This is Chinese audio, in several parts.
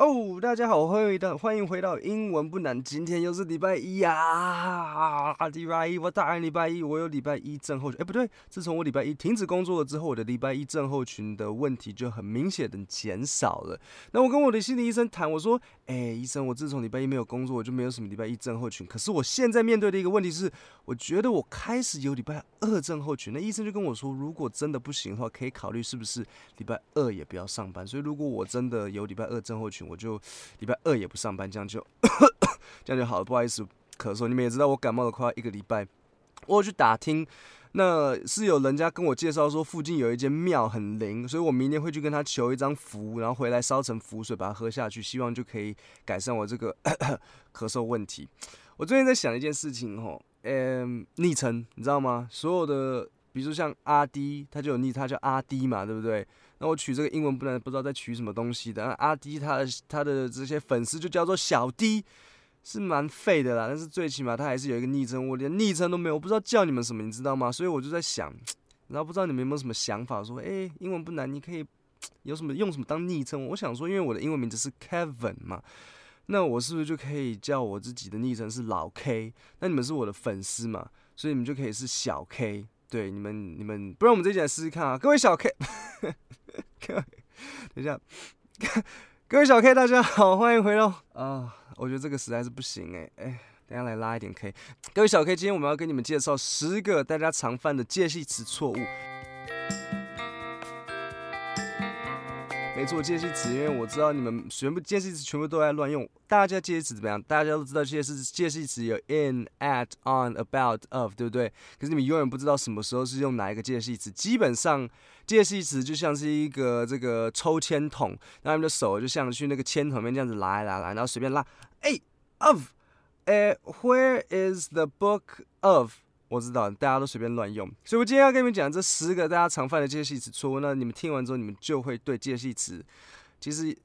哦大家好，欢迎回到欢迎回到英文不难。今天又是礼拜一呀，啊，礼拜一，我当然礼拜一，我有礼拜一症候群。哎，不对，自从我礼拜一停止工作了之后，我的礼拜一症候群的问题就很明显的减少了。那我跟我的心理医生谈，我说，哎，医生，我自从礼拜一没有工作，我就没有什么礼拜一症候群。可是我现在面对的一个问题是，我觉得我开始有礼拜二症候群。那医生就跟我说，如果真的不行的话，可以考虑是不是礼拜二也不要上班。所以如果我真的有礼拜二症候群，我就礼拜二也不上班，这样就 这样就好了。不好意思，咳嗽。你们也知道我感冒了快一个礼拜。我去打听，那是有人家跟我介绍说附近有一间庙很灵，所以我明天会去跟他求一张符，然后回来烧成符水把它喝下去，希望就可以改善我这个 咳嗽问题。我最近在想一件事情吼，嗯，昵称你知道吗？所有的，比如说像阿迪，他就有昵，他叫阿迪嘛，对不对？那我取这个英文不然不知道在取什么东西的。阿迪他他的这些粉丝就叫做小迪，是蛮废的啦。但是最起码他还是有一个昵称，我连昵称都没有，我不知道叫你们什么，你知道吗？所以我就在想，然后不知道你们有没有什么想法，说，诶，英文不难，你可以有什么用什么当昵称？我想说，因为我的英文名字是 Kevin 嘛，那我是不是就可以叫我自己的昵称是老 K？那你们是我的粉丝嘛，所以你们就可以是小 K。对，你们你们，不然我们这一集来试试看啊，各位小 K。各位，等一下，各位小 K，大家好，欢迎回到啊、我觉得这个实在是不行哎哎，等下来拉一点 K。各位小 K，今天我们要跟你们介绍十个大家常犯的介系词错误。没错，介系词，因为我知道你们全部介系词全部都在乱用。大家介系词怎么样？大家都知道介系词，介系词有 in、at、on、about、of，对不对？可是你们永远不知道什么时候是用哪一个介系词。基本上，介系词就像是一个这个抽签筒，然后你的手就像去那个签筒面这样子拉拉拉，然后随便拉。哎，of，哎，where is the book of？我知道大家都随便乱用，所以我今天要跟你们讲这十个大家常犯的介系词错误。那你们听完之后，你们就会对介系词其实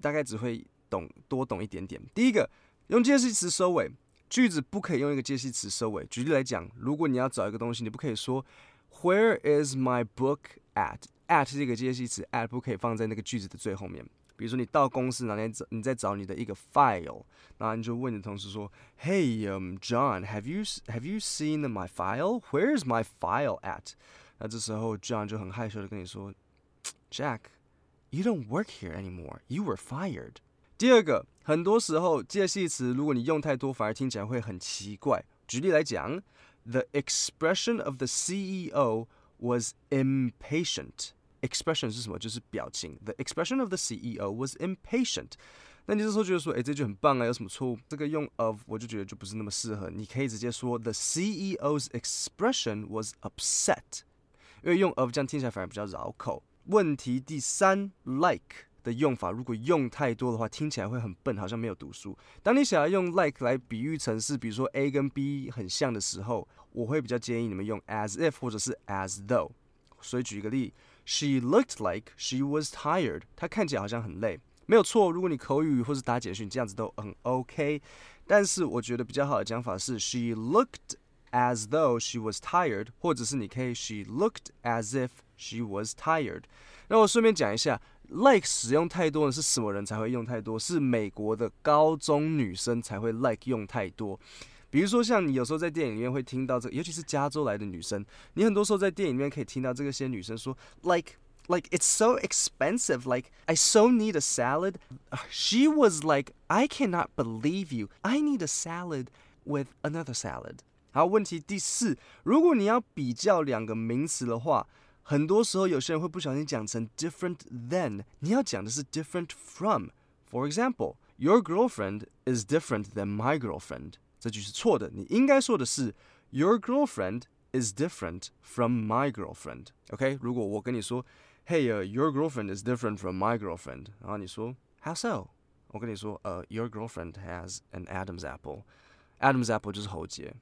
大概只会懂多懂一点点。第一个，用介系词收尾，句子不可以用一个介系词收尾。举例来讲，如果你要找一个东西，你不可以说 Where is my book at？at 是一个介系词，at 不可以放在那个句子的最后面。比如说你到公司，然后你找你在找你的一个 file，然后你就问你的同事说：“Hey, um, John, have you have you seen my file? Where is my file at？” 那这时候 John 就很害羞的跟你说：“Jack, you don't work here anymore. You were fired.” 第二个，很多时候介系词如果你用太多，反而听起来会很奇怪。举例来讲，The expression of the CEO was impatient. Expression 是什么？就是表情。The expression of the CEO was impatient。那你这时候觉得说，哎，这句很棒啊，有什么错误？这个用 of 我就觉得就不是那么适合。你可以直接说 The CEO's expression was upset，因为用 of 这样听起来反而比较绕口。问题第三，like 的用法如果用太多的话，听起来会很笨，好像没有读书。当你想要用 like 来比喻成是，比如说 A 跟 B 很像的时候，我会比较建议你们用 as if 或者是 as though。所以举一个例。She looked like she was tired。她看起来好像很累，没有错。如果你口语或是打简讯，这样子都很 OK。但是我觉得比较好的讲法是，She looked as though she was tired，或者是你可以，She looked as if she was tired。那我顺便讲一下，like 使用太多的是什么人才会用太多？是美国的高中女生才会 like 用太多。比如说，像你有时候在电影里面会听到这个，尤其是加州来的女生，你很多时候在电影里面可以听到这个些女生说，like like it's so expensive, like I so need a salad. She was like, I cannot believe you. I need a salad with another salad. 好，问题第四，如果你要比较两个名词的话，很多时候有些人会不小心讲成 different than，你要讲的是 different from. For example, your girlfriend is different than my girlfriend. 这句是错的，你应该说的是 Your girlfriend is different from my girlfriend. OK，如果我跟你说 Hey, uh, your girlfriend is different from my girlfriend，然后你说 How so？我跟你说呃、your girlfriend has an Adam's apple. Adam's apple 就是喉结。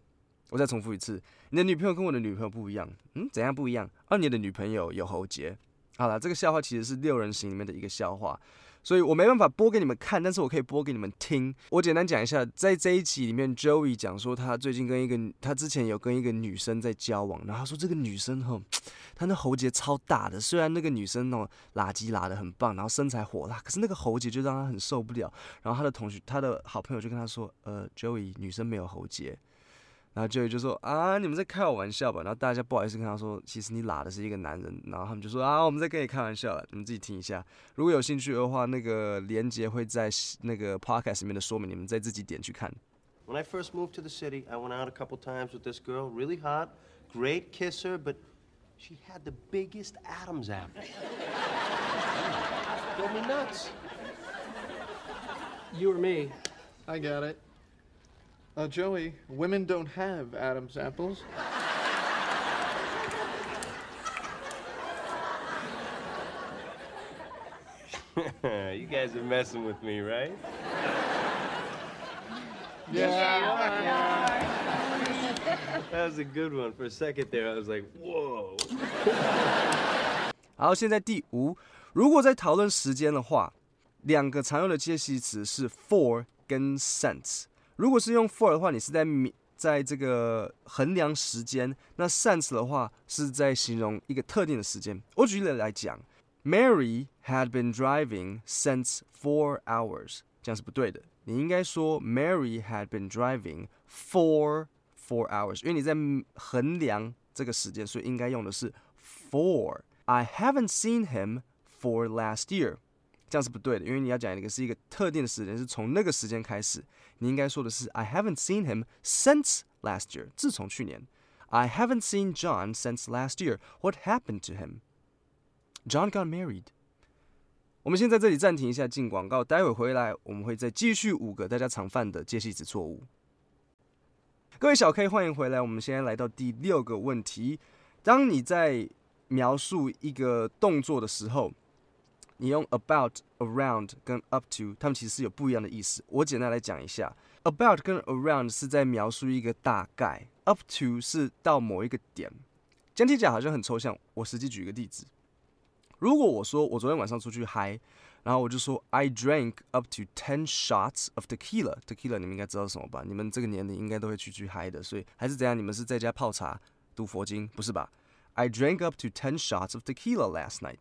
我再重复一次，你的女朋友跟我的女朋友不一样。嗯，怎样不一样？而、啊、你的女朋友有喉结。好了，这个笑话其实是六人行里面的一个笑话。所以我没办法播给你们看，但是我可以播给你们听。我简单讲一下，在这一集里面，Joey 讲说他最近跟一个他之前有跟一个女生在交往，然后他说这个女生哈，她那喉结超大的，虽然那个女生哦拉鸡拉的很棒，然后身材火辣，可是那个喉结就让他很受不了。然后他的同学，他的好朋友就跟他说，呃，Joey 女生没有喉结。然后 Joey 就说啊，你们在开我玩笑吧？然后大家不好意思跟他说，其实你拉的是一个男人。然后他们就说啊，我们在跟你开玩笑了，你们自己听一下。如果有兴趣的话，那个连接会在那个 podcast 里面的说明，你们再自己点去看。When I first moved to the city, I went out a couple times with this girl, really hot, great kisser, but she had the biggest Adam's apple. Drove me nuts. You or me? I got it. Uh, Joey, women don't have Adam's apples. you guys are messing with me, right? Yeah. That was a good one. For a second there, I was like, whoa. 好，现在第五，如果在讨论时间的话，两个常用的介系词是 for 跟 since。 如果是用 for 的话，你是在在这个衡量时间；那 since 的话是在形容一个特定的时间。我举例来讲，Mary had been driving since four hours，这样是不对的。你应该说 Mary had been driving for four hours，因为你在衡量这个时间，所以应该用的是 for。I haven't seen him for last year。这样是不对的，因为你要讲一个是一个特定的时间，是从那个时间开始。你应该说的是 I haven't seen him since last year，自从去年。I haven't seen John since last year. What happened to him? John got married. 我们先在这里暂停一下，进广告。待会回来，我们会再继续五个大家常犯的介系词错误。各位小 K，欢迎回来。我们现在来到第六个问题：当你在描述一个动作的时候，你用 about、around 跟 up to，它们其实是有不一样的意思。我简单来讲一下，about 跟 around 是在描述一个大概，up to 是到某一个点。讲起来好像很抽象，我实际举一个例子。如果我说我昨天晚上出去嗨，然后我就说 I drank up to ten shots of tequila。tequila 你们应该知道什么吧？你们这个年龄应该都会去去嗨的，所以还是怎样？你们是在家泡茶读佛经，不是吧？I drank up to ten shots of tequila last night。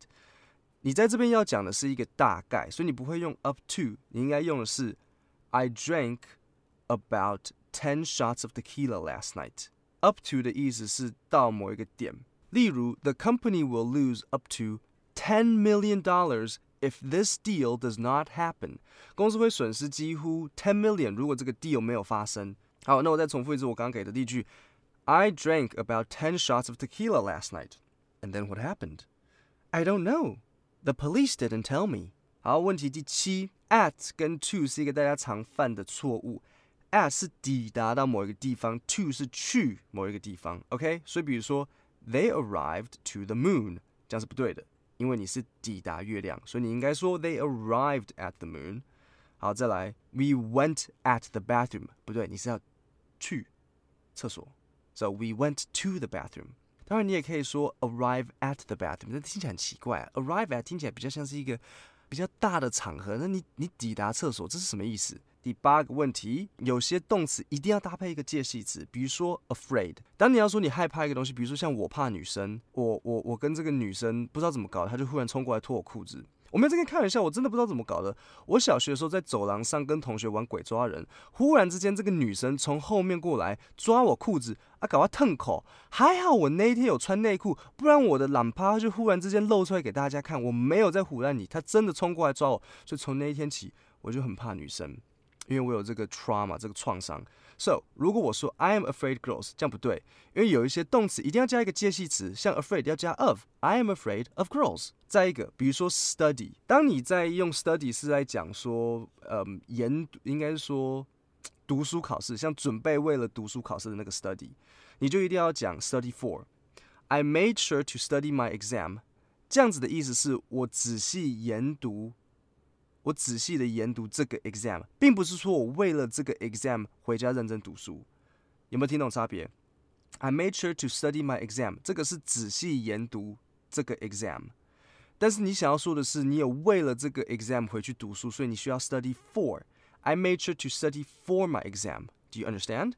你在这边要讲的是一个大概，所以你不会用 up to，你应该用的是 I drank about ten shots of tequila last night。up to 的意思是到某一个点，例如 The company will lose up to ten million dollars if this deal does not happen。公司会损失几乎 ten million，如果这个 deal 没有发生。好，那我再重复一次我刚刚给的例句：I drank about ten shots of tequila last night。And then what happened? I don't know. The police didn't tell me。好，问题第七，at 跟 to 是一个大家常犯的错误。at 是抵达到某一个地方，to 是去某一个地方。OK，所以比如说，They arrived to the moon，这样是不对的，因为你是抵达月亮，所以你应该说 They arrived at the moon。好，再来，We went at the bathroom，不对，你是要去厕所。So we went to the bathroom。 当然，你也可以说 arrive at the bathroom，但听起来很奇怪啊。arrive at 听起来比较像是一个比较大的场合，那你你抵达厕所，这是什么意思？第八个问题，有些动词一定要搭配一个介系词，比如说 afraid。当你要说你害怕一个东西，比如说像我怕女生，我我我跟这个女生不知道怎么搞，她就忽然冲过来脱我裤子。我没有在跟开玩笑，我真的不知道怎么搞的。我小学的时候在走廊上跟同学玩鬼抓人，忽然之间这个女生从后面过来抓我裤子，啊，搞我烫口。还好我那一天有穿内裤，不然我的懒趴就忽然之间露出来给大家看。我没有在唬烂你，她真的冲过来抓我。所以从那一天起，我就很怕女生，因为我有这个 trauma 这个创伤。So，如果我说 I am afraid girls，这样不对，因为有一些动词一定要加一个介系词，像 afraid 要加 of，I am afraid of girls。再一个，比如说 study，当你在用 study 是在讲说，嗯，研应该是说读书考试，像准备为了读书考试的那个 study，你就一定要讲 study for。I made sure to study my exam，这样子的意思是我仔细研读。我仔细的研读这个 exam，并不是说我为了这个 exam 回家认真读书，有没有听懂差别？I made sure to study my exam，这个是仔细研读这个 exam。但是你想要说的是，你有为了这个 exam 回去读书，所以你需要 study for。I made sure to study for my exam. Do you understand?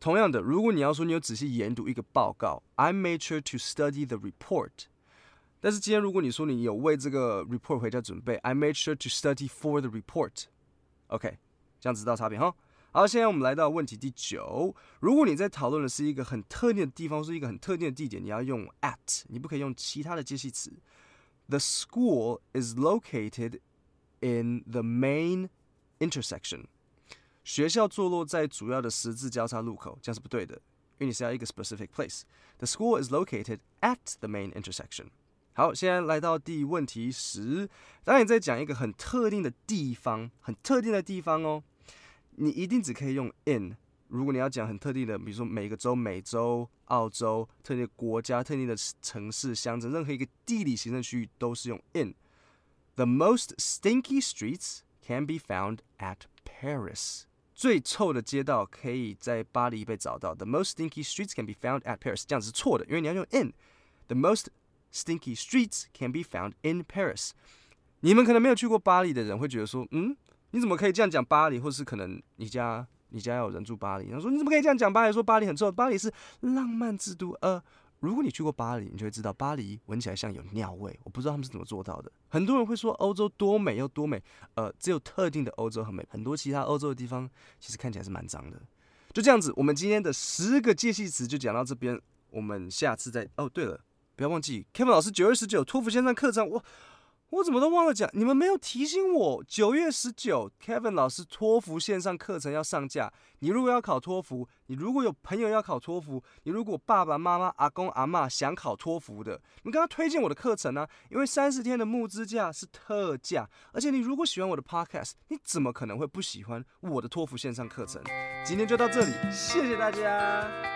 同样的，如果你要说你有仔细研读一个报告，I made sure to study the report。但是今天如果你说你有为这个 report 回家准备，I made sure to study for the report。OK，这样知道差别哈。好，现在我们来到问题第九。如果你在讨论的是一个很特定的地方，是一个很特定的地点，你要用 at，你不可以用其他的介系词。The school is located in the main intersection. 学校坐落在主要的十字交叉路口，这样是不对的，因为你是要一个 specific place。The school is located at the main intersection. 好，现在来到第问题十。当你在讲一个很特定的地方，很特定的地方哦，你一定只可以用 in。如果你要讲很特定的，比如说每个州、美洲、澳洲、特定的国家、特定的城市、乡镇，任何一个地理行政区域都是用 in。The most stinky streets can be found at Paris。最臭的街道可以在巴黎被找到。The most stinky streets can be found at Paris。这样子是错的，因为你要用 in。The most stinky streets can be found in Paris。你们可能没有去过巴黎的人会觉得说，嗯，你怎么可以这样讲巴黎？或是可能你家。你家要有人住巴黎，然后说你怎么可以这样讲巴黎？说巴黎很臭，巴黎是浪漫之都。呃，如果你去过巴黎，你就会知道巴黎闻起来像有尿味。我不知道他们是怎么做到的。很多人会说欧洲多美又多美，呃，只有特定的欧洲很美，很多其他欧洲的地方其实看起来是蛮脏的。就这样子，我们今天的十个介系词就讲到这边，我们下次再。哦，对了，不要忘记 Kevin 老师九月十九托福线上课程，我。我怎么都忘了讲，你们没有提醒我。九月十九，Kevin 老师托福线上课程要上架。你如果要考托福，你如果有朋友要考托福，你如果爸爸妈妈、阿公阿嬷想考托福的，你跟他推荐我的课程呢、啊？因为三十天的募资价是特价，而且你如果喜欢我的 Podcast，你怎么可能会不喜欢我的托福线上课程？今天就到这里，谢谢大家。